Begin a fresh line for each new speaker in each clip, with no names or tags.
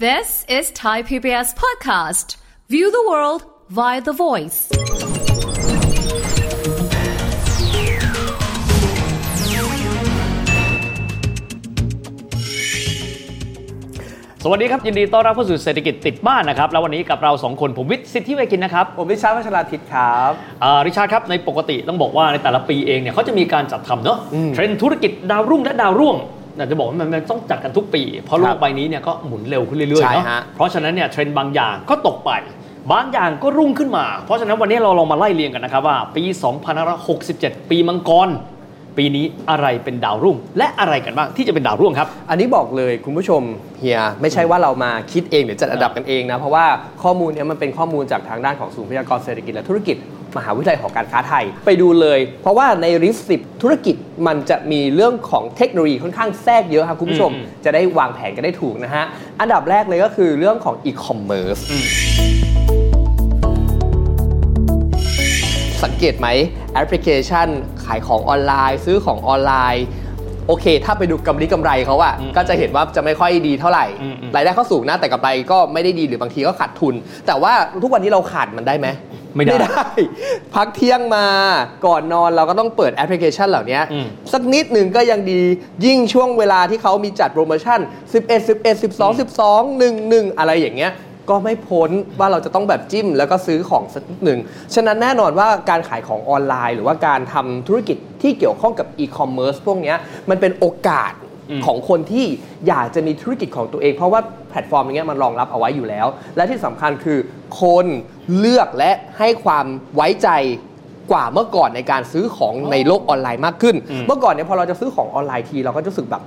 This is Thai PBS Podcast. View the world via the voice.
สวัสดีครับ ยินดีต้อนรับเข้าสู่เศรษฐกิจติดบ้านนะครับ แล้ววันนี้กับเราสองคนผมวิทย์สิทธิเวกินนะครับ
ผมวิชาพัชราทิตครับ
อ่าริชาร์ดครับ ในปกติต้องบอกว่าในแต่ละปีเองเนี่ยเขาจะมีการจัดทำเนาะ
อืม
เทรนด์ธุรกิจดาวรุ่งและดาวร่วง แต่จะบอกว่ามันมันต้องจัดกันทุกปี เพราะโล
ครั
ก
บ
ใบนี้เนี่ยก็หมุนเร็วขึ้นเรื่อยๆ
ใช่
เนาะ
ฮะ
เพราะฉะนั้นเนี่ยเทรนด์บางอย่างก็ตกไป บางอย่างก็รุ่งขึ้นมา เพราะฉะนั้นวันนี้เราลองมาไล่เรียงกันนะครับว่า ปี2567 ปีมังกรปีนี้อะไรเป็นดาวรุ่ง และอะไรกันบ้างที่จะเป็นดาวรุ่งครับ
อันนี้บอกเลยคุณผู้ชมเฮียไม่ใช่ว่าเรามาคิดเองหรือจัดอันดับกันเองนะ เพราะว่าข้อมูลเนี้ยมันเป็นข้อมูลจากทางด้านของศูนย์พยากรณ์เศรษฐกิจและธุรกิจ มหาวิทยาลัยหอการค้าไทย ไปดูเลย เพราะว่าในริสสิธุรกิจมันจะมีเรื่องของเทคโนโลยีค่อนข้างแทรกเยอะครับคุณผู้ชม
อืม
จะได้วางแผนกันได้ถูกนะฮะ อันดับแรกเลยก็คือเรื่องของอีคอมเมิร์ซสังเกตไหมแอปพลิเคชัน ขายของออนไลน์ ซื้อของออนไลน์โอเค ถ้าไปดูกำไรกำไรเขาอะ
อืม
ก็จะเห็นว่าจะไม่ค่อยดีเท่าไหร่
อืมอืม
รายได้เขาสูงนะแต่กำไรก็ไม่ได้ดีหรือบางทีก็ขาดทุน แต่ว่าทุกวันนี้เราขาดมันได้ไหม
ไม่ได้
พักเที่ยงมาก่อนนอนเราก็ต้องเปิดแอปพลิเคชันเหล่านี้
อืม
สักนิดหนึ่งก็ยังดียิ่งช่วงเวลาที่เขามีจัดโปรโมชั่น 11 11 12 12 1 1 อะไรอย่างเงี้ยก็ไม่พ้นว่าเราจะต้องแบบจิ้มแล้วก็ซื้อของสักนิดหนึ่ง ฉะนั้นแน่นอนว่าการขายของออนไลน์ หรือว่าการทำธุรกิจที่เกี่ยวข้องกับอีคอมเมิร์ซพวกเนี้ยมันเป็นโอกาส
อืม
ของคนที่อยากจะมีธุรกิจของตัวเอง เพราะว่าแพลตฟอร์มอย่างเงี้ยมันรองรับเอาไว้อยู่แล้ว และที่สำคัญคือคนเลือกและให้ความไว้ใจกว่าเมื่อก่อนในการซื้อของในโลกออนไลน์มากขึ้น
อืม
เมื่อก่อนเนี่ยพอเราจะซื้อของออนไลน์ทีเราก็จะรู้สึกแบบ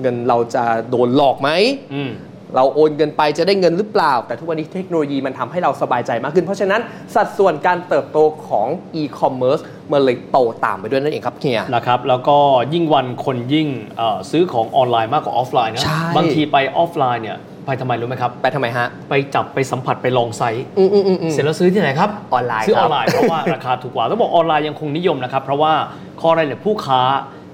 เงินเราจะโดนหลอกไหม
อืม
เราโอนเงินไปจะได้เงินหรือเปล่า แต่ทุกวันนี้เทคโนโลยีมันทำให้เราสบายใจมากขึ้น เพราะฉะนั้นสัดส่วนการเติบโตของอีคอมเมิร์ซมันเลยโตตามไปด้วยนั่นเองครับเฮีย
นะครับ แล้วก็ยิ่งวันคนยิ่งเอ่อซื้อของออนไลน์มากกว่าออฟไลน์นะ
ใช่
บางทีไปออฟไลน์เนี่ยไปทำไมรู้ไหมครับ
ไปทำไมฮะ
ไปจับไปสัมผัสไปลองไซต์
อืมอืมอืมอืม
เสร็จแล้วซื้อที่ไหนครับ
ออนไลน์
ซื้อ
ครับ
ออนไลน์เพราะว่าราคาถูกกว่าต้องบอกออนไลน์ยังคงนิยมนะครับ เพราะว่าข้อแรกเนี่ยผู้ค้า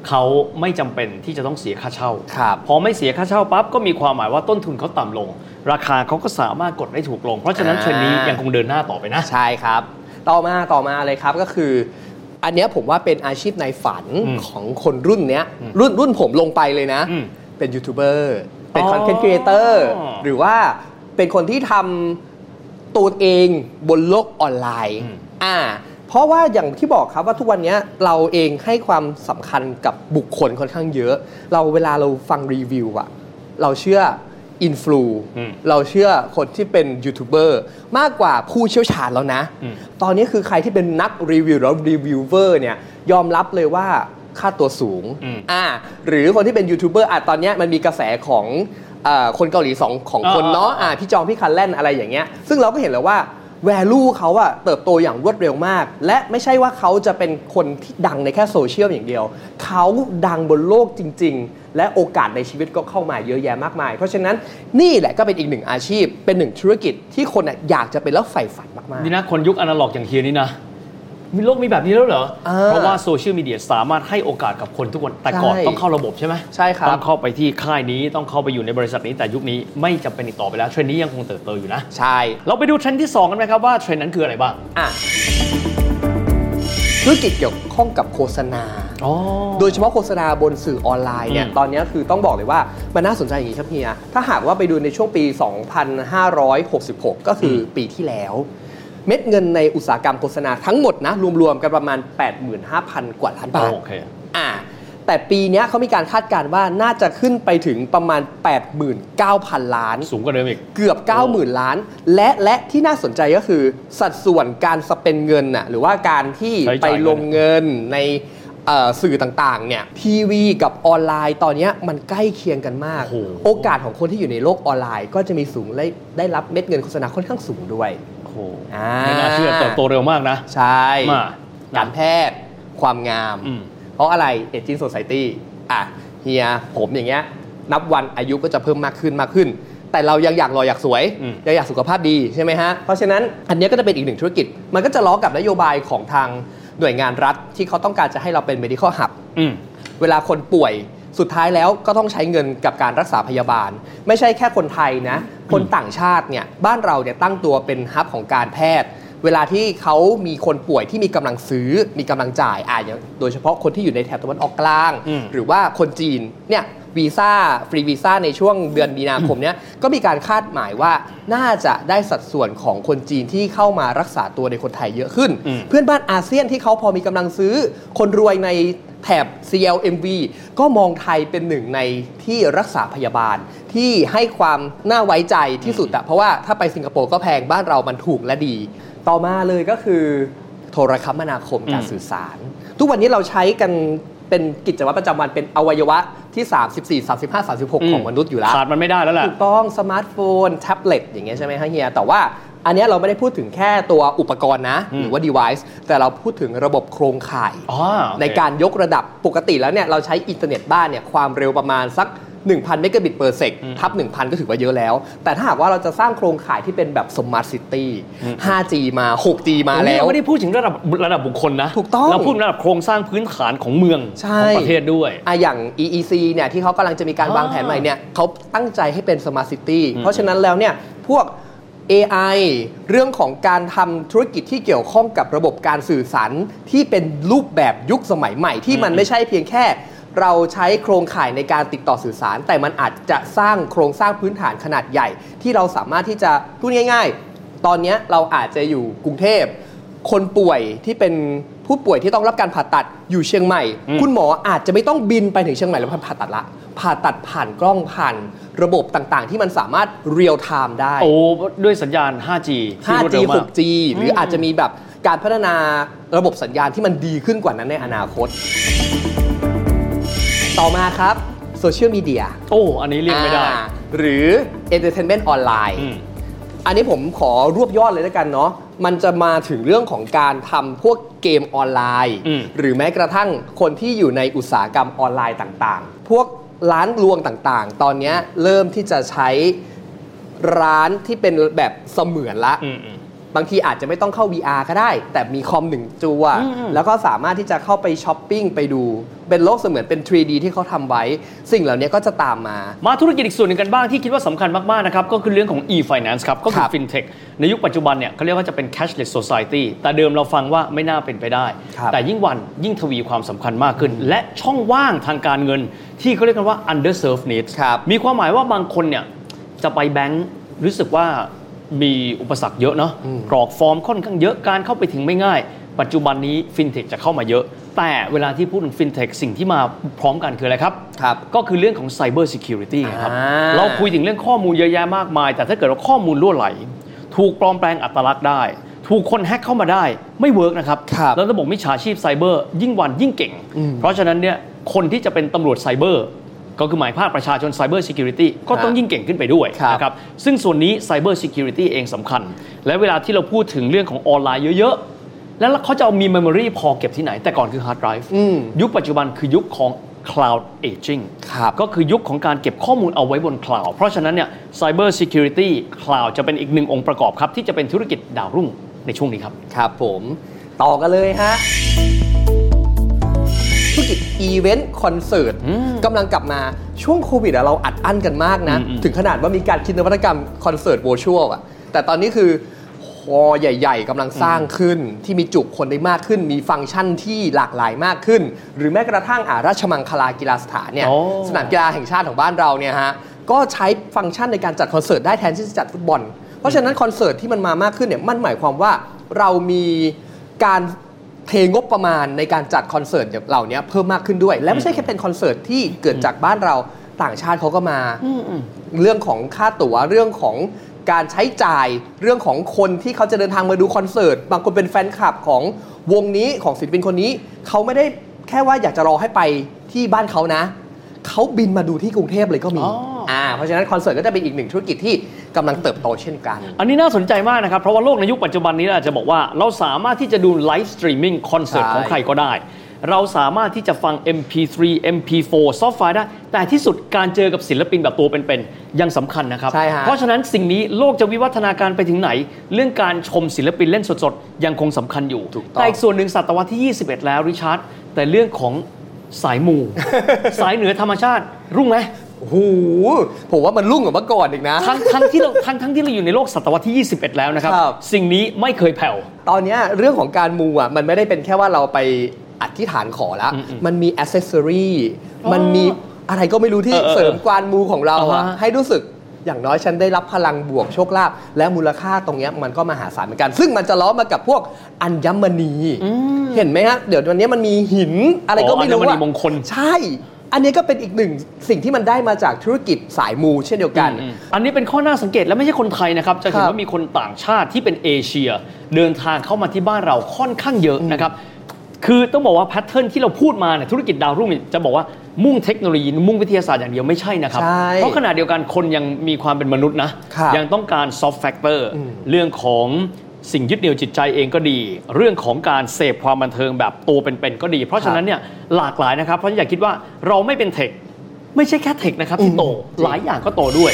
เขาไม่จำเป็นที่จะต้องเสียค่าเช่า
ครับ
พอไม่เสียค่าเช่าปั๊บก็มีความหมายว่าต้นทุนเขาต่ำลง ราคาเขาก็สามารถกดได้ถูกลง เพราะฉะนั้น
อ่า
เทรนด์นี้ยังคงเดินหน้าต่อไปนะ
ใช่ครับ ต่อมาต่อมาเลยครับก็คือ อันเนี้ยผมว่าเป็นอาชีพในฝัน
อืม
ของคนรุ่นเนี้ย
อืม
รุ่นรุ่นผมลงไปเลยนะ
อืม
เป็นยูทูบเบอร์เป็น
อ๋อ
คอนเทนต์ครีเอเตอร์หรือว่าเป็นคนที่ทำตัวเองบนโลกออนไลน์
อืม
อ่า เพราะว่าอย่างที่บอกครับว่าทุกวันเนี้ยเราเองให้ความสำคัญกับบุคคลค่อนข้างเยอะ เราเวลาเราฟังรีวิวอะเราเชื่อ influ
อืม
เราเชื่อคนที่เป็นยูทูบเบอร์มากกว่าผู้เชี่ยวชาญแล้วนะ
อืม
ตอนนี้คือใครที่เป็นนักรีวิวแล้วรีวิวเวอร์เนี่ยยอมรับเลยว่าค่าตัวสูง
อืม
อ่าหรือคนที่เป็นยูทูบเบอร์อะตอนเนี้ยมันมีกระแสของเออคนเกาหลีสองของคน
อ่า
เนาะ
อ่า
อ่าพี่จองพี่คัลแลนอะไรอย่างเงี้ยซึ่งเราก็เห็นแล้วว่า value เขาอะเติบโตอย่างรวดเร็วมาก และไม่ใช่ว่าเขาจะเป็นคนที่ดังในแค่โซเชียลอย่างเดียว เขาดังบนโลกจริง ๆ และโอกาสในชีวิตก็เข้ามาเยอะแยะมากมาย เพราะฉะนั้นนี่แหละก็เป็นอีกหนึ่งอาชีพ เป็นหนึ่งธุรกิจที่คนอะอยากจะเป็นแล้วใฝ่ฝันมากๆ
นี่นะคนยุคอนาล็อกอย่างเฮียนี่นะ มีโลกมีแบบนี้แล้วเหรอ
อ่า
เพราะว่าโซเชียลมีเดียสามารถให้โอกาสกับคนทุกคนแต่ก่อน
ใช่
ต้องเข้าระบบใช่ไหม
ใช่ครับ
ต้องเข้าไปที่ค่ายนี้ต้องเข้าไปอยู่ในบริษัทนี้แต่ยุคนี้ไม่จำเป็นอีกต่อไปแล้วเทรนด์นี้ยังคงเติบโตอยู่นะ
ใช่
เราไปดูเทรนด์ที่2กันไหมครับว่าเทรนด์นั้นคืออะไรบ้าง
อะธุรกิจเกี่ยวข้องกับโฆษณา
อ๋อ
โดยเฉพาะโฆษณาบนสื่อออนไลน์เนี่ย
อืม
ตอนนี้คือต้องบอกเลยว่า มันน่าสนใจอย่างนี้ครับเฮีย ถ้าหากว่าไปดูในช่วงปี 2566 ก็คืออปีที่แล้ว เม็ดเงินในอุตสาหกรรมโฆษณาทั้งหมดนะรวมๆกันประมาณ 85,000 กว่าล้านบาท
โอเค
อ่าแต่ปีเนี้ยเขามีการคาดการณ์ว่าน่าจะขึ้นไปถึงประมาณ 89,000 ล้าน
สูงกว่าเดิมอีก
เกือบ 90,000 ล้าน และและที่น่าสนใจก็คือ สัดส่วนการสเปนเงินน่ะหรือว่าการที่
ใช้
ไป
จ่ายเงิน
ลงเงินในเอ่อสื่อต่างๆ เนี่ยทีวีกับออนไลน์ตอนเนี้ยมันใกล้เคียงกันมาก
โอ้โห
โอกาสของคนที่อยู่ในโลกออนไลน์ ก็จะมีสูงได้ได้รับเม็ดเงินโฆษณาค่อนข้างสูงด้วย
โอ้โห
อ่า
ไม่น่าเชื่อเติบโตเร็วมากนะ
ใช่
มา
การแพทย์ความงาม
อืม
เพราะอะไรเอจิ n โซ i ตี้อะเฮียผมอย่างเงี้ยนับวันอายุก็จะเพิ่มมากขึ้นมากขึ้น แต่เรายังอยากรออยากสวย
อืม
ยังอยากสุขภาพดีใช่ไหมฮะ เพราะฉะนั้นอันเนี้ยก็จะเป็นอีกหนึ่งธุรกิจ มันก็จะล้อกับนโยบายของทางหน่วยงานรัฐที่เขาต้องการจะให้เราเป็น medical hub
อืม
เวลาคนป่วย สุดท้ายแล้วก็ต้องใช้เงินกับการรักษาพยาบาล ไม่ใช่แค่คนไทยนะ คนต่างชาติเนี่ยบ้านเราเนี่ยตั้งตัวเป็นฮับของการแพทย์ เวลาที่เขามีคนป่วยที่มีกำลังซื้อมีกำลังจ่ายอ่าอย่างโดยเฉพาะคนที่อยู่ในแถบตะวันออกกลาง
อืม
หรือว่าคนจีนเนี่ยวีซ่าฟรีวีซ่าในช่วงเดือนมีนาคมเนี้ยก็มีการคาดหมายว่าน่าจะได้สัดส่วนของคนจีนที่เข้ามารักษาตัวในคนไทยเยอะขึ้น
อืม
เพื่อนบ้านอาเซียนที่เขาพอมีกำลังซื้อ คนรวยใน แถบ CLMV ก็มองไทยเป็นหนึ่งในที่รักษาพยาบาล ที่ให้ความน่าไว้ใจที่สุดอะเพราะว่าถ้าไปสิงคโปร์ก็แพงบ้านเรามันถูกและดี ต่อมาเลยก็คือ โทรคมนาคมการ
อืม
สื่อสาร ทุกวันนี้เราใช้กันเป็นกิจวัตรประจำวันเป็นอวัยวะที่ 34 35 36 ของมนุษย์อยู่แล้ว
ขาดมันไม่ได้แล้วแหละ
ถูกต้องสมาร์ทโฟน แท็บเล็ตอย่างเงี้ยใช่ไหมฮะเฮียแต่ว่า อันเนี้ยเราไม่ได้พูดถึงแค่ตัวอุปกรณ์นะ
อืม
หรือว่า device แต่เราพูดถึงระบบโครงข่าย
อ๋อโอเค
ในการยกระดับปกติแล้วเนี่ยเราใช้อินเทอร์เน็ตบ้านเนี่ยความเร็วประมาณสัก1,000เมกะบิต per sec อื
ม
ทับ 1,000 ก็ถือว่าเยอะแล้ว แต่ถ้าหากว่าเราจะสร้างโครงข่ายที่เป็นแบบ smart city 5G มา 6G มาแล้ว
เราไม่ได้พูดถึงระดับระดับบุคคลนะ
ถูกต้อง
เราพูดระดับโครงสร้างพื้นฐานของเมือง
ใช่
ของประเทศด้วย
อะอย่าง EEC เนี่ยที่เขากำลังจะมีการ
อ่าวา
งแผนใหม่เนี่ยเขาตั้งใจให้เป็น Smart City
อืม
เพราะฉะนั้นแล้วเนี่ยพวก AI เรื่องของการทำธุรกิจที่เกี่ยวข้องกับระบบการสื่อสารที่เป็นรูปแบบยุคสมัยใหม่ ที่มันไม่ใช่เพียงแค่ เราใช้โครงข่ายในการติดต่อสื่อสาร แต่มันอาจจะสร้างโครงสร้างพื้นฐานขนาดใหญ่ ที่เราสามารถที่จะพูดง่าย ๆ ตอนเนี้ยเราอาจจะอยู่กรุงเทพ คนป่วยที่เป็น ผู้ป่วยที่ต้องรับการผ่าตัดอยู่เชียงใหม่
อืม
คุณหมออาจจะไม่ต้องบินไปถึงเชียงใหม่แล้วผ่าตัดละ ผ่าตัดผ่านกล้องผ่านระบบต่างๆ ที่มันสามารถเรียลไทม์ได้
โอ้ ด้วยสัญญาณ 5G ที่รวด
5G
เร็วมาก
6G หรืออาจจะมีแบบการพัฒนาระบบสัญญาณที่มันดีขึ้นกว่านั้นในอนาคต ต่อมาครับโซเชียลมีเดีย
โอ้ อันนี้เรียกไม่ได้
หรือ Entertainment ออนไลน์
อืม
อันนี้ผมขอรวบยอดเลยแล้วกันเนาะมันจะมาถึงเรื่องของการทำพวกเกมออนไลน์
อืม
หรือแม้กระทั่งคนที่อยู่ในอุตสาหกรรมออนไลน์ต่างๆ พวกร้านรวงต่างๆ ตอนเนี้ยเริ่มที่จะใช้ร้านที่เป็นแบบเสมือนละ
อืมอืม
บางทีอาจจะไม่ต้องเข้า VR ก็ได้ แต่มีคอมหนึ่งตัว
อืม
แล้วก็สามารถที่จะเข้าไปช้อปปิ้งไปดู เป็นโลกเสมือนเป็น 3D ที่เขาทำไว้ สิ่งเหล่านี้ก็จะตามมา
มาธุรกิจอีกส่วนหนึ่งกันบ้างที่คิดว่าสำคัญมาก ๆ นะครับ ก็คือเรื่องของ e-finance ครับ ก็คื
ค
อ
รับ
fintech ในยุคปัจจุบันเนี่ยเขาเรียกว่าจะเป็น cashless society แต่เดิมเราฟังว่าไม่น่าเป็นไปได้
ครับ
แต่ยิ่งวันยิ่งทวีความสำคัญมากขึ้น และช่องว่างทางการเงิน ที่เขาเรียกกันว่า underserved needs
ครับ
มีความหมายว่าบางคนเนี่ยจะไปแบงค์รู้สึกว่า มีอุปสรรคเยอะเนาะ
อืม
กรอกฟอร์มค่อนข้างเยอะการเข้าไปถึงไม่ง่าย ปัจจุบันนี้ fintech จะเข้ามาเยอะ แต่เวลาที่พูดถึง fintech สิ่งที่มาพร้อมกันคืออะไรครับ
ครับ
ก็คือเรื่องของ Cyber Security ไงครับ
อ่า
เราคุยถึงเรื่องข้อมูลเยอะแยะมากมาย แต่ถ้าเกิดว่าข้อมูลรั่วไหล ถูกปลอมแปลงอัตลักษณ์ได้ ถูกคนแฮ็กเข้ามาได้ไม่ work นะครับ
ครับ
แล้วระบบมิจฉาชีพไซเบอร์ยิ่งวันยิ่งเก่ง
อืม
เพราะฉะนั้นเนี่ยคนที่จะเป็นตำรวจไซเบอร์ ก็คือหมายภาคประชาชน Cyber Security ก็ต้องยิ่งเก่งขึ้นไปด้วย
ครับ
นะครับซึ่งส่วนนี้ Cyber Security เองสำคัญ และเวลาที่เราพูดถึงเรื่องของออนไลน์เยอะๆ แล้วเขาจะเอามี Memory พอเก็บที่ไหน แต่ก่อนคือ Hard Drive
อืม
ยุคปัจจุบันคือยุคของ Cloud Aging
ครับ
ก็คือยุคของการเก็บข้อมูลเอาไว้บนคลาวด์เพราะฉะนั้นเนี่ย Cyber Security Cloud จะเป็นอีกหนึ่งองค์ประกอบครับ ที่จะเป็นธุรกิจดาวรุ่งในช่วงนี้ครับ
ครับผม ต่อกันเลยฮะธุรกิจ อีเวนต์คอนเสิร์ต
อืม
กำลังกลับมาช่วงโควิดอะเราอัดอั้นกันมากนะ
อืมอืม
ถึงขนาดว่ามีการคิดนวัตกรรมคอนเสิร์ต v วชวลอะแต่ตอนนี้คือฮอลล์ใหญ่ๆกำลังสร้างขึ้นที่มีจุคนได้มากขึ้น มีฟังก์ชันที่หลากหลายมากขึ้น หรือแม้กระทั่งอาราชมังคลากีฬาสถานเนี่ย
โอ้
สนามกีฬาแห่งชาติของบ้านเราเนี่ยฮะก็ใช้ฟังก์ชันในการจัดคอนเสิร์ตได้แทนที่จะจัดฟุตบอล เพราะฉะนั้นคอนเสิร์ตที่มันมามากขึ้นเนี่ยมันหมายความว่าเรามีการ เทงบประมาณในการจัดคอนเสิร์ตเหล่านี้เพิ่มมากขึ้นด้วย และไม่ใช่แค่เป็นคอนเสิร์ตที่เกิดจากบ้านเราต่างชาติเขาก็มา เรื่องของค่าตั๋วเรื่องของการใช้จ่ายเรื่องของคนที่เขาจะเดินทางมาดูคอนเสิร์ต บางคนเป็นแฟนคลับของวงนี้ของศิลปินคนนี้ เขาไม่ได้แค่ว่าอยากจะรอให้ไปที่บ้านเขานะ เขาบินมาดูที่กรุงเทพเลยก็มี
อ๋ออ่่า
เพราะฉะนั้นคอนเสิร์ตก็จะเป็นอีกหนึ่งธุรกิจที่ กำลังเติบโตเช่นกัน
อันนี้น่าสนใจมากนะครับ เพราะว่าโลกในยุคปัจจุบันนี้อาจจะบอกว่าเราสามารถที่จะดู live streaming คอนเสิร์ต
ใช่
ของใครก็ได้ เราสามารถที่จะฟัง MP3 MP4 soft file ได้ แต่ที่สุดการเจอกับศิลปินแบบตัวเป็นๆยังสำคัญนะครับ
ใช่ฮะ
เพราะฉะนั้นสิ่งนี้โลกจะวิวัฒนาการไปถึงไหน เรื่องการชมศิลปินเล่นสดๆ ยังคงสำคัญอยู่
ถูกต้อง
แต่อีกส่วนหนึ่งศตวรรษที่ 21 แล้วริชาร์ดแต่เรื่องของสายมู สายเหนือธรรมชาติรุ่งไหม
โอ้โหผมว่ามันรุ่งกว่าเมื่อก่อนอีกนะ
ทั้งทั้งที่เราทั้งทั้งที่เราอยู่ในโลกศตวรรษที่ 21 แล้วนะครับ
ครับ
สิ่งนี้ไม่เคยแผ่ว
ตอนเนี้ยเรื่องของการมูอะมันไม่ได้เป็นแค่ว่าเราไปอธิษฐานขอแล้ว
อืมอืม
มันมีอ c เซสซอรี
อ๋อ
มันมีอะไรก็ไม่รู้ที่
เออเออ
เสริมการมูของเราอะ
อ่าฮะ
ให้รู้สึกอย่างน้อยฉันได้รับพลังบวกโชคลาภและมูลค่าตรงเนี้ยมันก็มหาศาลเหมือนกัน ซึ่งมันจะล้อมากับพวกอัญมณี เห็นไหมฮะ เดี๋ยววันนี้มันมีหินอะไรก็ไม่รู้
อ๋ออัญมณี
อะ
มงคล
ใช่ อันนี้ก็เป็นอีกหนึ่งสิ่งที่มันได้มาจากธุรกิจสายมูเช่นเดียวกัน
อืมอันนี้เป็นข้อน่าสังเกตและไม่ใช่คนไทยนะครับ จะเห็น
ครับ
ว่ามีคนต่างชาติที่เป็นเอเชีย เดินทางเข้ามาที่บ้านเราค่อนข้างเยอะนะครับ คือต้องบอกว่าแพทเทิร์นที่เราพูดมาเนี่ยธุรกิจดาวรุ่งเนี่ยจะบอกว่ามุ่งเทคโนโลยีมุ่งวิทยาศาสตร์อย่างเดียวไม่ใช่นะครับ
ใช่
เพราะขณะเดียวกันคนยังมีความเป็นมนุษย์นะ
ครับ
ยังต้องการ soft factor อื
ม
เรื่องของ สิ่งยึดเหนี่ยวจิตใจเองก็ดี เรื่องของการเสพความบันเทิงแบบตัวเป็นๆก็ดี เพราะฉะนั้นเนี่ยหลากหลายนะครับ เพราะฉะนั้นอย่าคิดว่าเราไม่เป็น tech ไม่ใช่แค่ tech นะครับที่โตหลายอย่างก็โตด้วย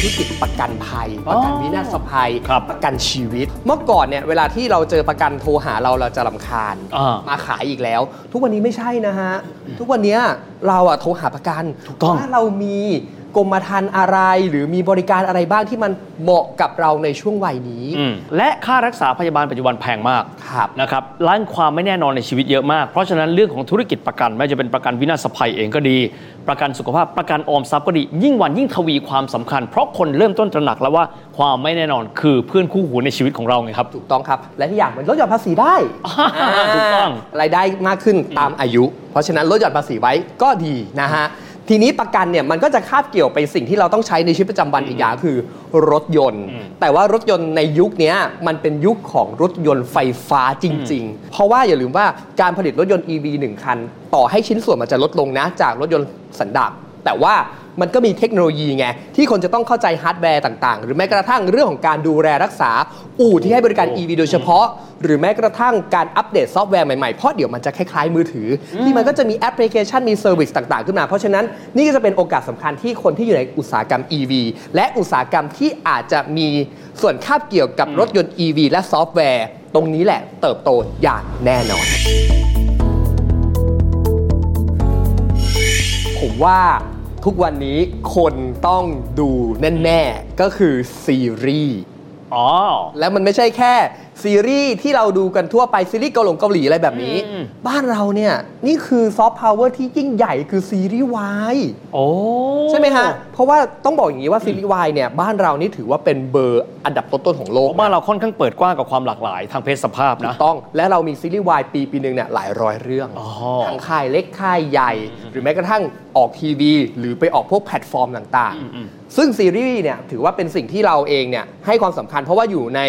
ธุรกิจประกันภัย ประกันวินาศภัย
ครับ
ประกันชีวิต เมื่อก่อนเนี่ยเวลาที่เราเจอประกันโทรหาเราเราจะรำคาญ
อ่า
มาขายอีกแล้ว ทุกวันนี้ไม่ใช่นะฮะ ทุกวันเนี้ยเราอะโทรหาประกัน
ถูกต้อง
ว่าเรามี กรมธรรม์อะไร หรือมีบริการอะไรบ้างที่มันเหมาะกับเราในช่วงวัยนี้
อืมและค่ารักษาพยาบาลปัจจุบันแพงมาก
ครับ
นะครับล้านความไม่แน่นอนในชีวิตเยอะมาก เพราะฉะนั้นเรื่องของธุรกิจประกันไม่ว่าจะเป็นประกันวินาศภัยเองก็ดี ประกันสุขภาพประกันออมทรัพย์ก็ดี ยิ่งวันยิ่งทวีความสำคัญ เพราะคนเริ่มต้นตระหนักแล้วว่าความไม่แน่นอนคือเพื่อนคู่หูในชีวิตของเราไงครับ
ถูกต้องครับ และที่อย่างมันลดหย่อนภาษีได้
อ่าถูกต้อง
รายได้มากขึ้นตามอายุ เพราะฉะนั้นลดหย่อนภาษีไว้ก็ดีนะฮะ ทีนี้ประกันเนี่ยมันก็จะคาบเกี่ยวไปสิ่งที่เราต้องใช้ในชีวิตประจำวันอีกอย่างคือรถยนต์
อืม
แต่ว่ารถยนต์ในยุคเนี้ยมันเป็นยุคของรถยนต์ไฟฟ้าจริง ๆ เพราะว่าอย่าลืมว่าการผลิตรถยนต์ EV 1 คัน ต่อให้ชิ้นส่วนมันจะลดลงนะ จากรถยนต์สันดาปแต่ว่า มันก็มีเทคโนโลยีไง ที่คนจะต้องเข้าใจฮาร์ดแวร์ต่างๆ หรือแม้กระทั่งเรื่องของการดูแลรักษา อู่ที่ให้บริการ EV โดยเฉพาะ หรือแม้กระทั่งการอัปเดตซอฟต์แวร์ใหม่ๆ เพราะเดี๋ยวมันจะคล้ายๆมือถือที่มันก็จะมีแอปพลิเคชันมี service ต่างๆ ขึ้นมา เพราะฉะนั้นนี่ก็จะเป็นโอกาสสำคัญที่คนที่อยู่ในอุตสาหกรรม EV และอุตสาหกรรมที่อาจจะมีส่วนคาบเกี่ยวกับรถยนต์ EV และซอฟต์แวร์ ตรงนี้แหละเติบโตอย่างแน่นอน ผมว่า ทุกวันนี้คนต้องดูแน่ๆ ก็คือซีรีส์
อ๋อ
แล้วมันไม่ใช่แค่ ซีรีส์ที่เราดูกันทั่วไปซีรีส์เกาหลงเกาหลีอะไรแบบนี้
อืม
บ้านเราเนี่ย นี่คือซอฟต์พาวเวอร์ที่ยิ่งใหญ่คือซีรีส์วาย
โอ้
ใช่ไหมฮะ เพราะว่าต้องบอกอย่างนี้ว่าซีรีส์วายเนี่ยบ้านเรานี่ถือว่าเป็นเบอร์อันดับต้นๆของโลก
บ้านเราค่อนข้างเปิดกว้างกับความหลากหลายทางเพศสภาพ
ถูกต้องนะและเรามีซีรีส์วายปีปีหนึ่งเนี่ยหลายร้อยเรื่อง
อ๋อ
ทั้งค่ายเล็กค่ายใหญ่ หรือแม้กระทั่งออกทีวี หรือไปออกพวกแพลตฟอร์มต่าง
อืม
ๆซึ่งซีรีส์เนี่ยถือว่าเป็นสิ่งที่เราเองเนี่ยให้ความสำคัญเพราะว่าอยู่ใน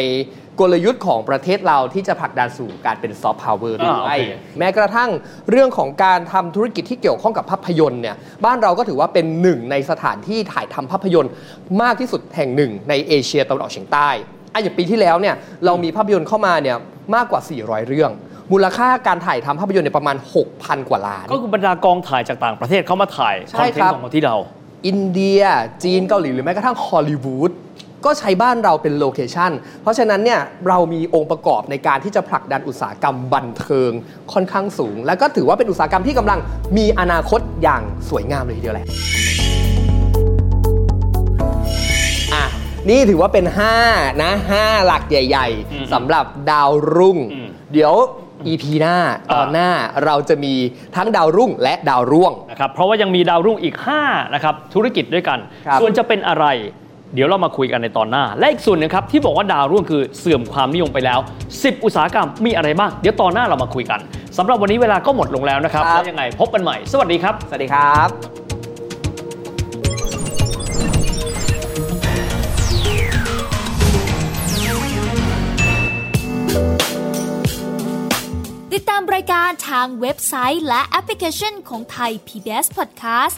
กลยุทธ์ของประเทศเราที่จะผลักดันสู่การเป็นซอฟต์พาวเวอร์ด้วย
อ่าโอเค
แม้กระทั่งเรื่องของการทำธุรกิจที่เกี่ยวข้องกับภาพยนตร์เนี่ยบ้านเราก็ถือว่าเป็นหนึ่งในสถานที่ถ่ายทำภาพยนตร์ มากที่สุดแห่งหนึ่งในเอเชียตะวันออกเฉียงใต้อะอย่างปีที่แล้วเนี่ยเรามีภาพยนตร์เข้ามาเนี่ยมากกว่า 400 เรื่อง มูลค่าการถ่ายทำภาพยนตร์เนี่ยประมาณ 6,000 กว่าล้าน
ก็คือบรรดากองถ่ายจากต่างประเทศเข้ามาถ่าย
ใช่
content
ครับ
ของที่เรา
อินเดียจีนเกาหลีหรือแม้กระทั่งฮอลลีวูด ก็ใช้บ้านเราเป็น location เพราะฉะนั้นเนี่ยเรามีองค์ประกอบในการที่จะผลักดันอุตสาหกรรมบันเทิงค่อนข้างสูง และก็ถือว่าเป็นอุตสาหกรรมที่กำลังมีอนาคตอย่างสวยงามเลยทีเดียวแหละอะนี่ถือว่าเป็น 5 นะ 5 หลักใหญ่
อืม
ๆสำหรับดาวรุ่ง
อืม
เดี๋ยว EP หน้าตอน
อ่า
หน้าเราจะมีทั้งดาวรุ่งและดาวร่วง
นะครับเพราะว่ายังมีดาวรุ่งอีก5นะครับธุรกิจด้วยกัน
ครับ
ส่วนจะเป็นอะไร เดี๋ยวเรามาคุยกันในตอนหน้า และอีกส่วนหนึงครับที่บอกว่าดาวรุ่งคือเสื่อมความนิยมไปแล้ว 10 อุตสาหกรรมมีอะไรบ้างเดี๋ยวตอนหน้าเรามาคุยกันสำหรับวันนี้เวลาก็หมดลงแล้วนะครับ
ครับ
แล้วยังไงพบกันใหม่ สวัสดีครับ
สวัสดีครับ
ติดตามรายการทางเว็บไซต์และแอปพลิเคชันของไทย PBS Podcast